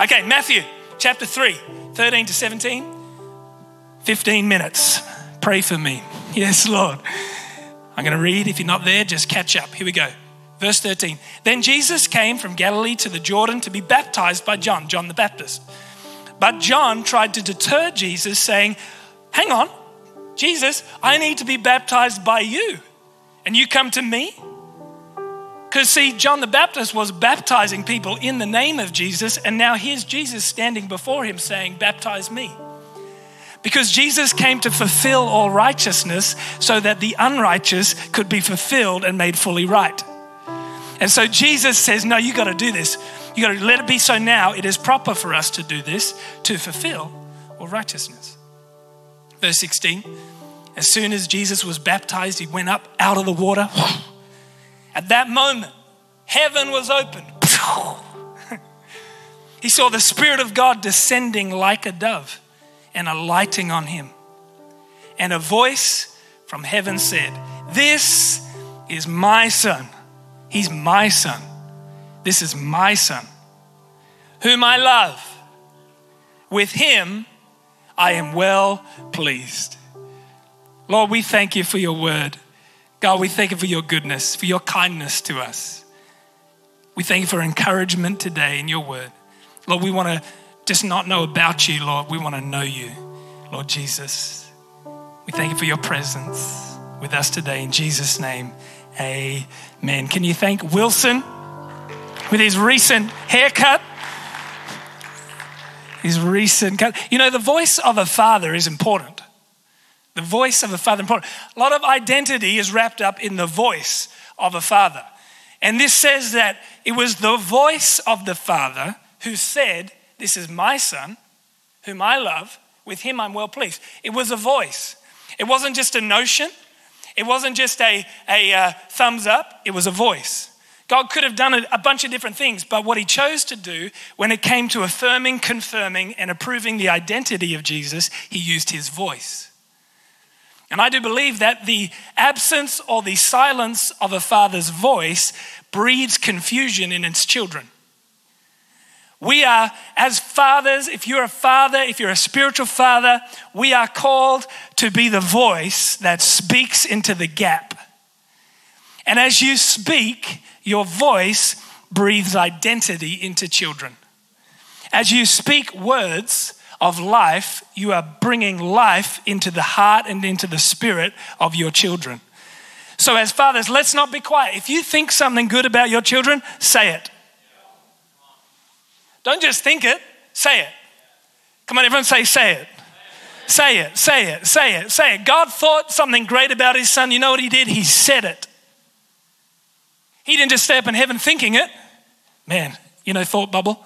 Okay, Matthew chapter 3, 13 to 17. 15 minutes. Pray for me. Yes, Lord. I'm going to read. If you're not there, just catch up. Here we go. Verse 13. Then Jesus came from Galilee to the Jordan to be baptized by John, John the Baptist. But John tried to deter Jesus, saying, Hang on, Jesus, I need to be baptized by you, and you come to me? Because, see, John the Baptist was baptizing people in the name of Jesus, and now here's Jesus standing before him saying, Baptize me. Because Jesus came to fulfill all righteousness so that the unrighteous could be fulfilled and made fully right. And so Jesus says, No, you got to do this. You got to let it be so now. It is proper for us to do this to fulfill all righteousness. Verse 16 As soon as Jesus was baptized, he went up out of the water. At that moment, heaven was opened. he saw the Spirit of God descending like a dove and alighting on him. And a voice from heaven said, This is my son. He's my son. This is my son, whom I love. With him I am well pleased. Lord, we thank you for your word. God, we thank you for your goodness, for your kindness to us. We thank you for encouragement today in your word. Lord, we want to just not know about you, Lord. We want to know you, Lord Jesus. We thank you for your presence with us today. In Jesus' name, amen. Can you thank Wilson with his recent haircut? His recent cut. You know, the voice of a father is important. The voice of a father important. A lot of identity is wrapped up in the voice of a father. And this says that it was the voice of the father who said, This is my son, whom I love. With him I'm well pleased. It was a voice. It wasn't just a notion. It wasn't just a, a uh, thumbs up. It was a voice. God could have done a, a bunch of different things, but what he chose to do when it came to affirming, confirming, and approving the identity of Jesus, he used his voice. And I do believe that the absence or the silence of a father's voice breeds confusion in its children. We are, as fathers, if you're a father, if you're a spiritual father, we are called to be the voice that speaks into the gap. And as you speak, your voice breathes identity into children. As you speak words, of life, you are bringing life into the heart and into the spirit of your children. So, as fathers, let's not be quiet. If you think something good about your children, say it. Don't just think it, say it. Come on, everyone, say, say it. Say it, say it, say it, say it. God thought something great about his son. You know what he did? He said it. He didn't just stay up in heaven thinking it. Man, you know, thought bubble.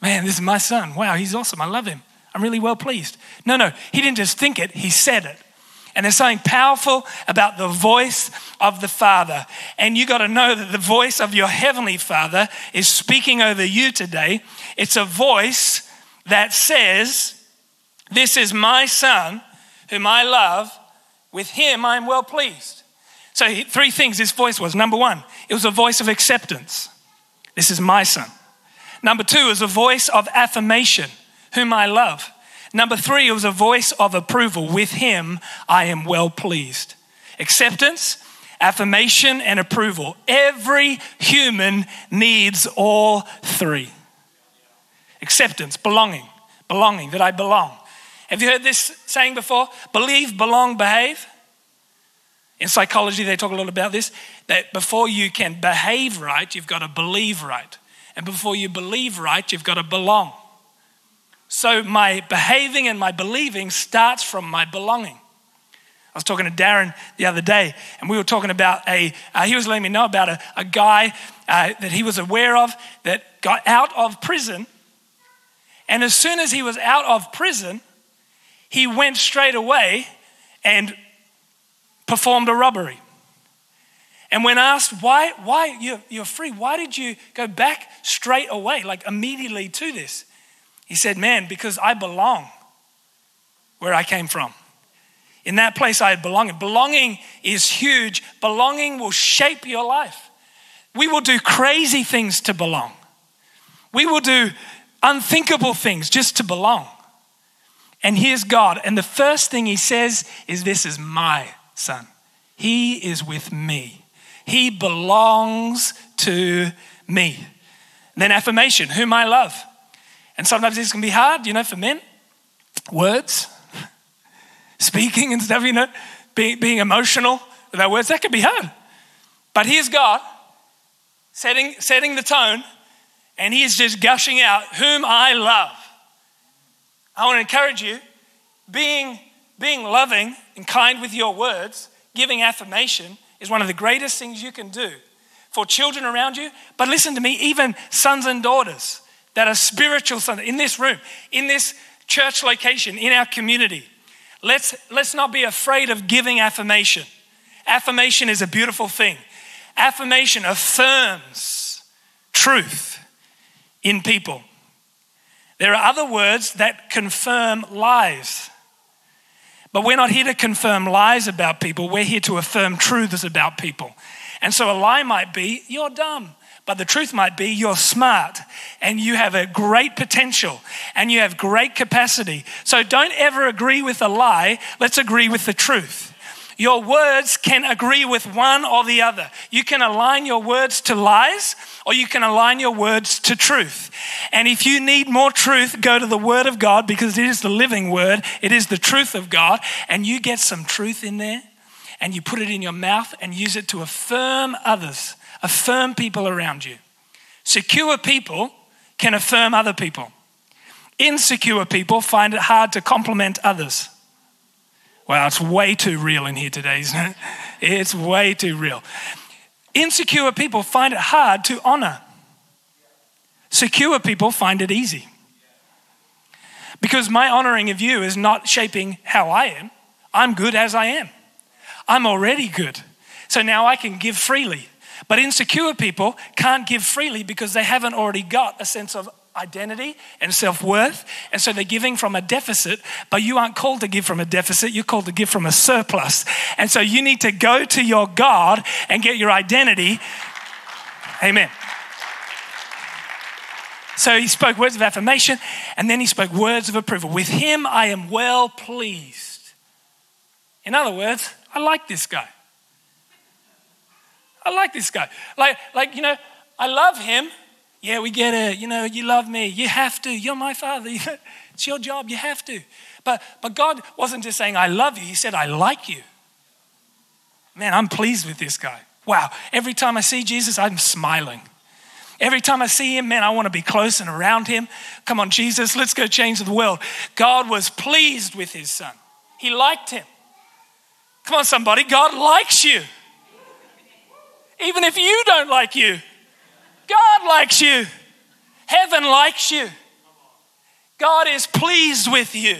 Man, this is my son. Wow, he's awesome. I love him. I'm really well pleased. No, no, he didn't just think it, he said it. And there's something powerful about the voice of the Father. And you got to know that the voice of your Heavenly Father is speaking over you today. It's a voice that says, This is my Son, whom I love. With him I'm well pleased. So, three things this voice was. Number one, it was a voice of acceptance. This is my Son. Number two, was a voice of affirmation whom I love. Number three, it was a voice of approval. With him, I am well pleased. Acceptance, affirmation, and approval. Every human needs all three acceptance, belonging, belonging, that I belong. Have you heard this saying before? Believe, belong, behave. In psychology, they talk a lot about this that before you can behave right, you've got to believe right. And before you believe right, you've got to belong. So my behaving and my believing starts from my belonging. I was talking to Darren the other day, and we were talking about a, uh, he was letting me know about a, a guy uh, that he was aware of that got out of prison. And as soon as he was out of prison, he went straight away and performed a robbery. And when asked, why, why you're, you're free, why did you go back straight away, like immediately to this? He said, Man, because I belong where I came from. In that place, I belong. Belonging is huge. Belonging will shape your life. We will do crazy things to belong. We will do unthinkable things just to belong. And here's God. And the first thing he says is, This is my son. He is with me. He belongs to me. And then affirmation, whom I love. And sometimes this can be hard, you know, for men. Words, speaking and stuff, you know, being, being emotional with our words, that can be hard. But here's God setting, setting the tone, and He is just gushing out, whom I love. I want to encourage you, being, being loving and kind with your words, giving affirmation is one of the greatest things you can do for children around you. But listen to me, even sons and daughters that are spiritual sons in this room, in this church location, in our community. Let's, let's not be afraid of giving affirmation. Affirmation is a beautiful thing. Affirmation affirms truth in people. There are other words that confirm lies. But we're not here to confirm lies about people, we're here to affirm truths about people. And so a lie might be, you're dumb. But the truth might be you're smart and you have a great potential and you have great capacity. So don't ever agree with a lie. Let's agree with the truth. Your words can agree with one or the other. You can align your words to lies or you can align your words to truth. And if you need more truth, go to the Word of God because it is the living Word, it is the truth of God, and you get some truth in there and you put it in your mouth and use it to affirm others, affirm people around you. Secure people can affirm other people. Insecure people find it hard to compliment others. Wow, it's way too real in here today, isn't it? It's way too real. Insecure people find it hard to honor. Secure people find it easy. Because my honoring of you is not shaping how I am. I'm good as I am. I'm already good. So now I can give freely. But insecure people can't give freely because they haven't already got a sense of identity and self worth. And so they're giving from a deficit, but you aren't called to give from a deficit, you're called to give from a surplus. And so you need to go to your God and get your identity. Amen. So he spoke words of affirmation and then he spoke words of approval. With him I am well pleased. In other words, I like this guy. I like this guy. Like, like you know, I love him yeah, we get it. You know, you love me. You have to. You're my father. it's your job. You have to. But, but God wasn't just saying, I love you. He said, I like you. Man, I'm pleased with this guy. Wow. Every time I see Jesus, I'm smiling. Every time I see him, man, I want to be close and around him. Come on, Jesus, let's go change the world. God was pleased with his son, he liked him. Come on, somebody, God likes you. Even if you don't like you, God likes you. Heaven likes you. God is pleased with you.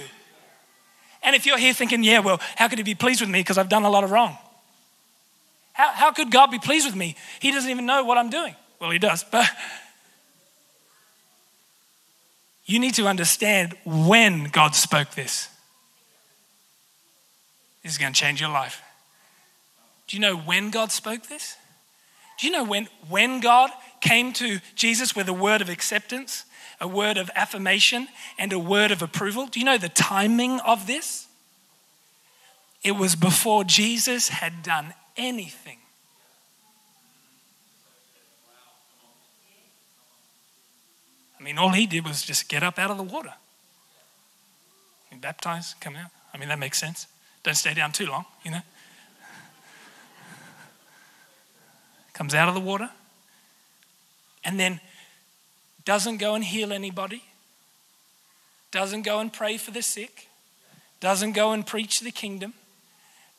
And if you're here thinking, yeah, well, how could he be pleased with me because I've done a lot of wrong? How, how could God be pleased with me? He doesn't even know what I'm doing. Well, he does, but you need to understand when God spoke this. This is going to change your life. Do you know when God spoke this? Do you know when, when God came to Jesus with a word of acceptance, a word of affirmation, and a word of approval. Do you know the timing of this? It was before Jesus had done anything. I mean, all he did was just get up out of the water. Baptize, come out. I mean, that makes sense. Don't stay down too long, you know. Comes out of the water, and then doesn't go and heal anybody, doesn't go and pray for the sick, doesn't go and preach the kingdom,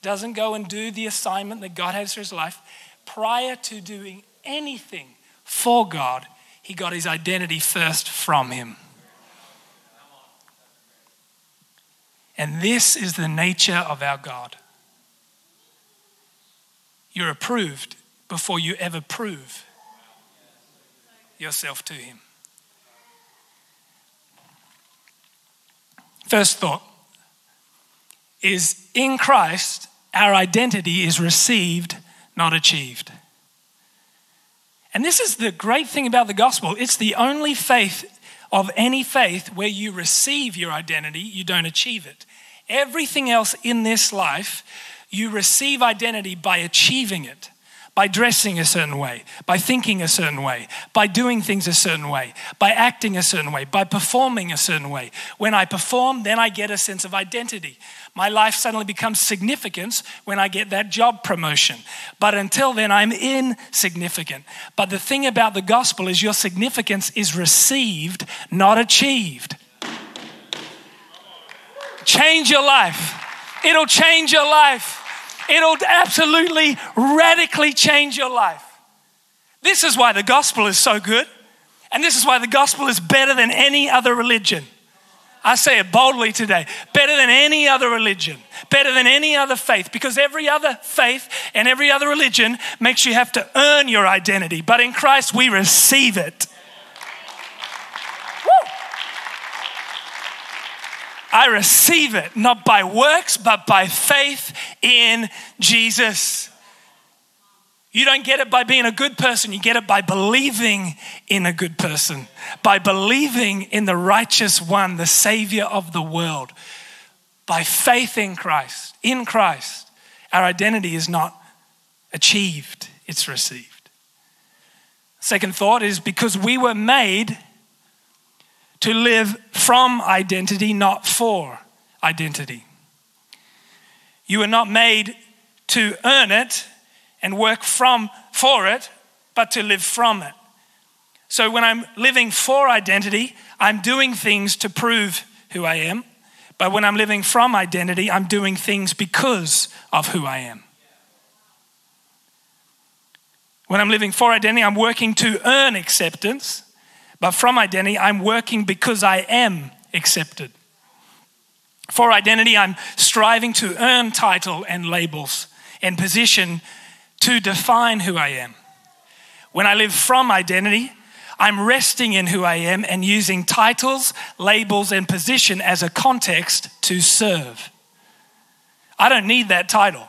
doesn't go and do the assignment that God has for his life, prior to doing anything for God, he got his identity first from him. And this is the nature of our God. You're approved before you ever prove yourself to Him. First thought is in Christ, our identity is received, not achieved. And this is the great thing about the gospel it's the only faith of any faith where you receive your identity, you don't achieve it. Everything else in this life, you receive identity by achieving it by dressing a certain way, by thinking a certain way, by doing things a certain way, by acting a certain way, by performing a certain way. When I perform, then I get a sense of identity. My life suddenly becomes significance when I get that job promotion. But until then, I'm insignificant. But the thing about the gospel is your significance is received, not achieved. Change your life. It'll change your life. It'll absolutely radically change your life. This is why the gospel is so good. And this is why the gospel is better than any other religion. I say it boldly today better than any other religion, better than any other faith, because every other faith and every other religion makes you have to earn your identity. But in Christ, we receive it. I receive it, not by works, but by faith in Jesus. You don't get it by being a good person, you get it by believing in a good person, by believing in the righteous one, the Savior of the world. By faith in Christ, in Christ, our identity is not achieved, it's received. Second thought is because we were made to live from identity, not for identity. You were not made to earn it and work from for it, but to live from it. So when I'm living for identity, I'm doing things to prove who I am. But when I'm living from identity, I'm doing things because of who I am. When I'm living for identity, I'm working to earn acceptance. But from identity, I'm working because I am accepted. For identity, I'm striving to earn title and labels and position to define who I am. When I live from identity, I'm resting in who I am and using titles, labels, and position as a context to serve. I don't need that title.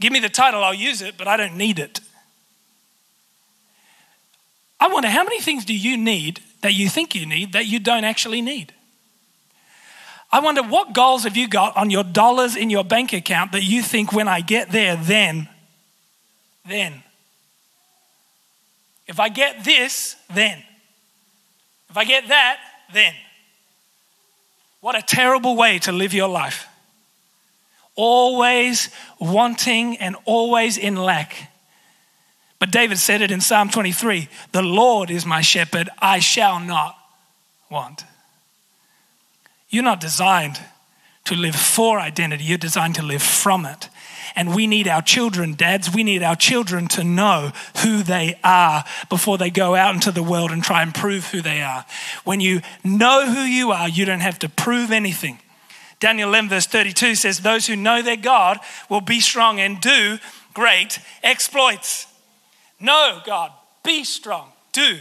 Give me the title, I'll use it, but I don't need it. I wonder how many things do you need that you think you need that you don't actually need? I wonder what goals have you got on your dollars in your bank account that you think when I get there, then, then. If I get this, then. If I get that, then. What a terrible way to live your life. Always wanting and always in lack. But David said it in Psalm 23 The Lord is my shepherd, I shall not want. You're not designed to live for identity, you're designed to live from it. And we need our children, dads, we need our children to know who they are before they go out into the world and try and prove who they are. When you know who you are, you don't have to prove anything. Daniel 11, verse 32 says, Those who know their God will be strong and do great exploits. No, God, be strong, do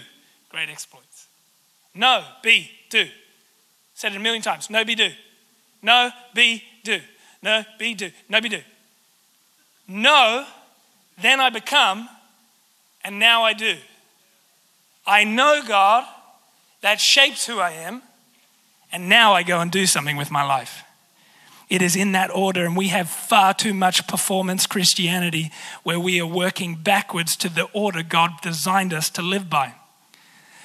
great exploits. No, be, do. Said it a million times. No, be, do. No, be, do. No, be, do. No, be, do. No, then I become, and now I do. I know God, that shapes who I am, and now I go and do something with my life. It is in that order, and we have far too much performance Christianity where we are working backwards to the order God designed us to live by.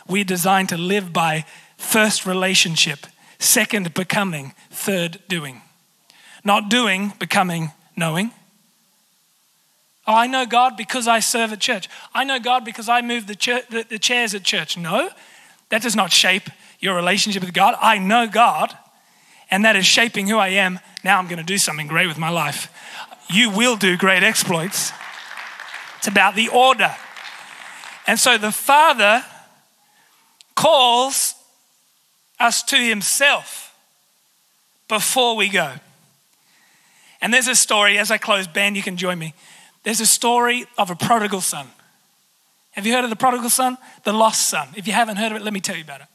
We're designed to live by first relationship, second becoming, third doing. Not doing, becoming, knowing. Oh, I know God because I serve at church. I know God because I move the, the, the chairs at church. No, that does not shape your relationship with God. I know God, and that is shaping who I am now I'm going to do something great with my life. You will do great exploits. It's about the order. And so the Father calls us to Himself before we go. And there's a story, as I close, Ben, you can join me. There's a story of a prodigal son. Have you heard of the prodigal son? The lost son. If you haven't heard of it, let me tell you about it.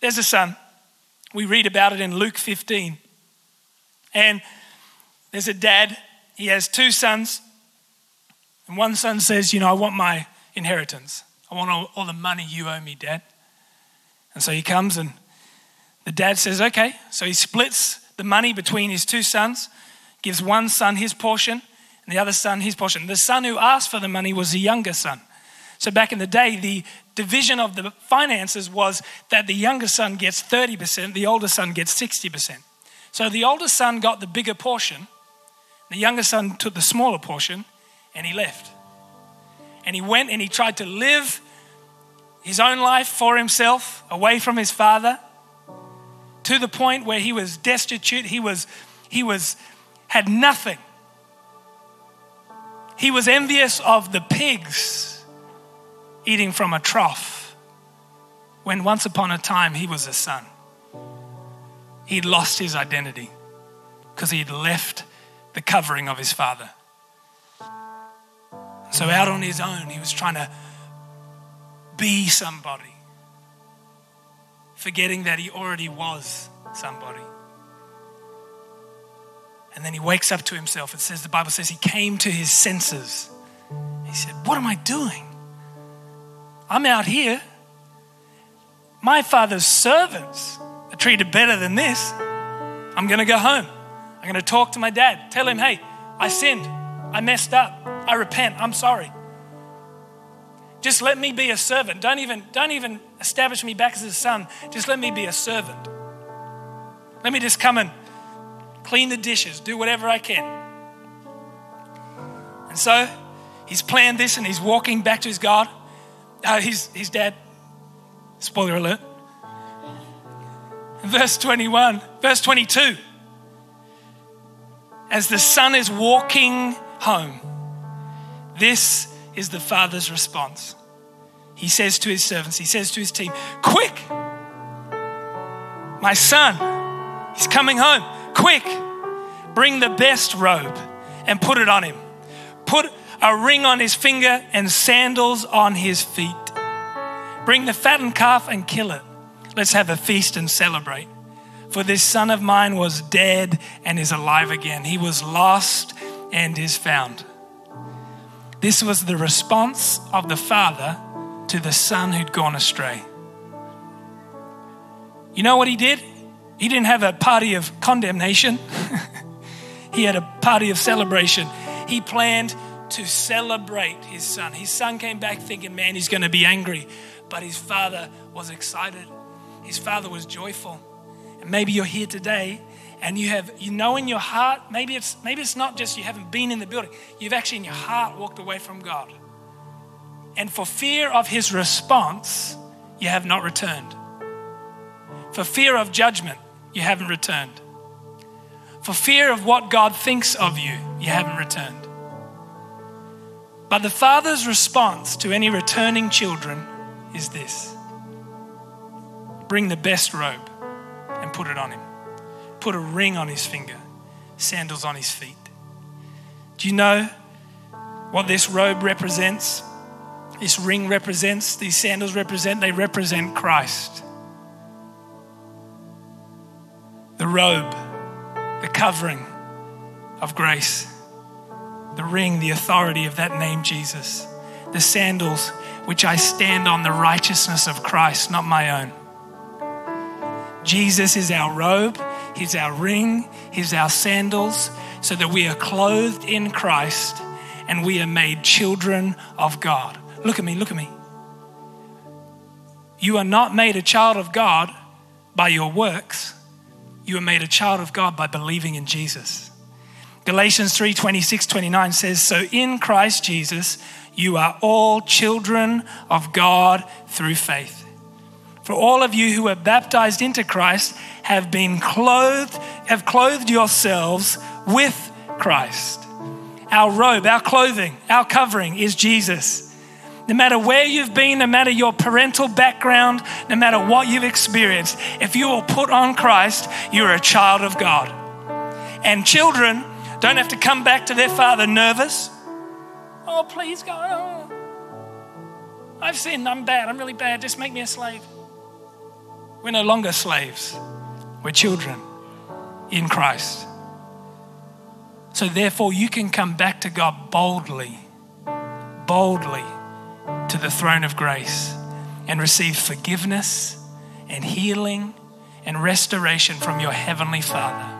There's a son. We read about it in Luke 15. And there's a dad, he has two sons. And one son says, You know, I want my inheritance. I want all, all the money you owe me, dad. And so he comes and the dad says, okay. So he splits the money between his two sons, gives one son his portion and the other son his portion. The son who asked for the money was the younger son. So back in the day, the division of the finances was that the younger son gets 30%, the older son gets 60%. So the older son got the bigger portion, the younger son took the smaller portion, and he left. And he went and he tried to live his own life for himself, away from his father, to the point where he was destitute, he was, he was, had nothing. He was envious of the pigs eating from a trough when once upon a time he was a son. He'd lost his identity because he'd left the covering of his father. So, out on his own, he was trying to be somebody, forgetting that he already was somebody. And then he wakes up to himself. It says, the Bible says he came to his senses. He said, What am I doing? I'm out here. My father's servants are treated better than this. I'm going to go home. I'm going to talk to my dad. Tell him, hey, I sinned. I messed up. I repent. I'm sorry. Just let me be a servant. Don't even, don't even establish me back as a son. Just let me be a servant. Let me just come and clean the dishes, do whatever I can. And so he's planned this and he's walking back to his God. Uh, his, his dad, spoiler alert. Verse 21, verse 22. As the son is walking home, this is the father's response. He says to his servants, he says to his team, Quick! My son, he's coming home. Quick! Bring the best robe and put it on him. A ring on his finger and sandals on his feet. Bring the fattened calf and kill it. Let's have a feast and celebrate. For this son of mine was dead and is alive again. He was lost and is found. This was the response of the father to the son who'd gone astray. You know what he did? He didn't have a party of condemnation, he had a party of celebration. He planned to celebrate his son. His son came back thinking, man, he's going to be angry. But his father was excited, his father was joyful. And maybe you're here today and you have you know in your heart maybe it's maybe it's not just you haven't been in the building you've actually in your heart walked away from god and for fear of his response you have not returned for fear of judgment you haven't returned for fear of what god thinks of you you haven't returned but the father's response to any returning children is this bring the best robe and put it on him put a ring on his finger, sandals on his feet. Do you know what this robe represents? This ring represents, these sandals represent, they represent Christ. The robe, the covering of grace, the ring, the authority of that name, Jesus. The sandals, which I stand on the righteousness of Christ, not my own. Jesus is our robe, He's our ring, He's our sandals, so that we are clothed in Christ and we are made children of God. Look at me, look at me. You are not made a child of God by your works. You are made a child of God by believing in Jesus. Galatians 3 26, 29 says, So in Christ Jesus, you are all children of God through faith. For all of you who are baptized into Christ have been clothed, have clothed yourselves with Christ. Our robe, our clothing, our covering is Jesus. No matter where you've been, no matter your parental background, no matter what you've experienced, if you will put on Christ, you're a child of God. And children don't have to come back to their father nervous. Oh, please, God. Oh. I've sinned. I'm bad. I'm really bad. Just make me a slave. We're no longer slaves, we're children in Christ. So, therefore, you can come back to God boldly, boldly to the throne of grace and receive forgiveness and healing and restoration from your Heavenly Father.